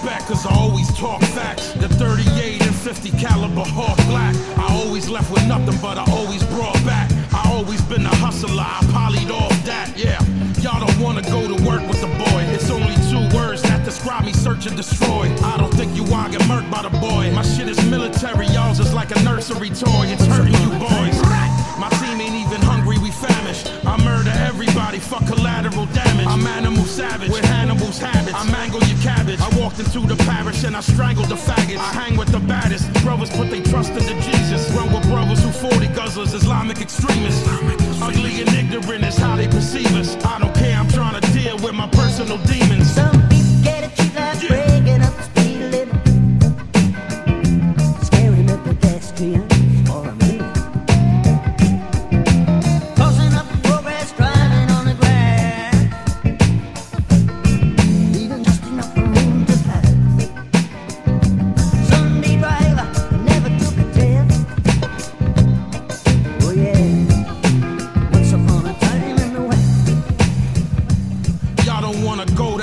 respect, cause I always talk facts. The 38 and 50 caliber Hawk Black. I always left with nothing, but I always brought back. I always been a hustler, I polyed off that, yeah. Y'all don't wanna go to work with the boy. It's only two words that describe me search and destroy. I don't think you all get murked by the boy. My shit is military, y'all's is like a nursery toy. It's hurting you boys. My team ain't even hungry, we famished. I murder everybody, fuck collateral damage. I'm animal savage with into the parish and I strangled the faggots. I hang with the baddest. Brothers put they trust into Jesus. Run with brothers who 40 guzzlers, Islamic extremists. Ugly and ignorant is how they perceive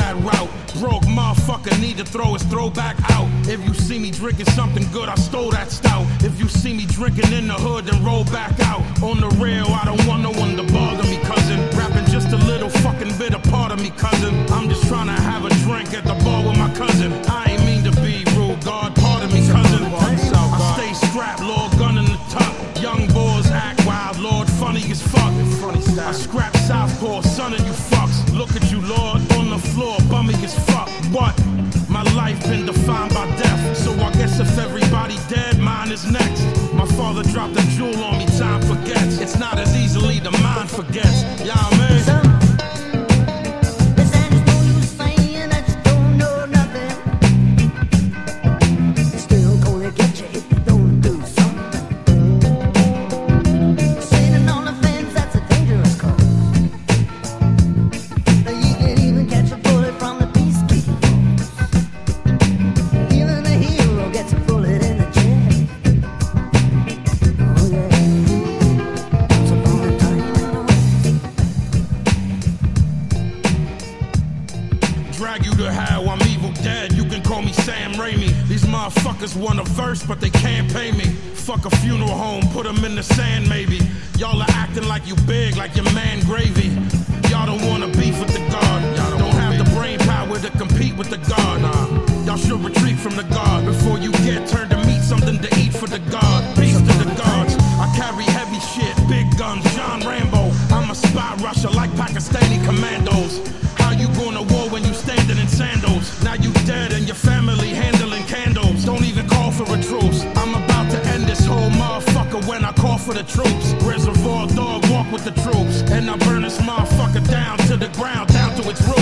that route. Broke motherfucker need to throw his throwback out. If you see me drinking something good, I stole that stout. If you see me drinking in the hood, then roll back out. On the rail, I don't want no one to bother me, cousin. Rapping just a little fucking bit of part of me, cousin. I'm just trying to have a drink at the bar is next. My father dropped a jewel on motherfuckers want a verse, but they can't pay me. Fuck a funeral home, put them in the sand, maybe. Y'all are acting like you big, like your man gravy. Y'all don't wanna beef with the God. Y'all don't have the brain power to compete with the God. Nah. Y'all should retreat from the God before you get turned to meat, something to eat for the God. Peace to the gods. I carry heavy shit, big guns, John Rambo. I'm a spy rusher like Pakistani commandos. How you going to war when you standing in sandals? Now you dead for the troops. Reservoir dog walk with the troops. And I burn this motherfucker down to the ground, down to its roots.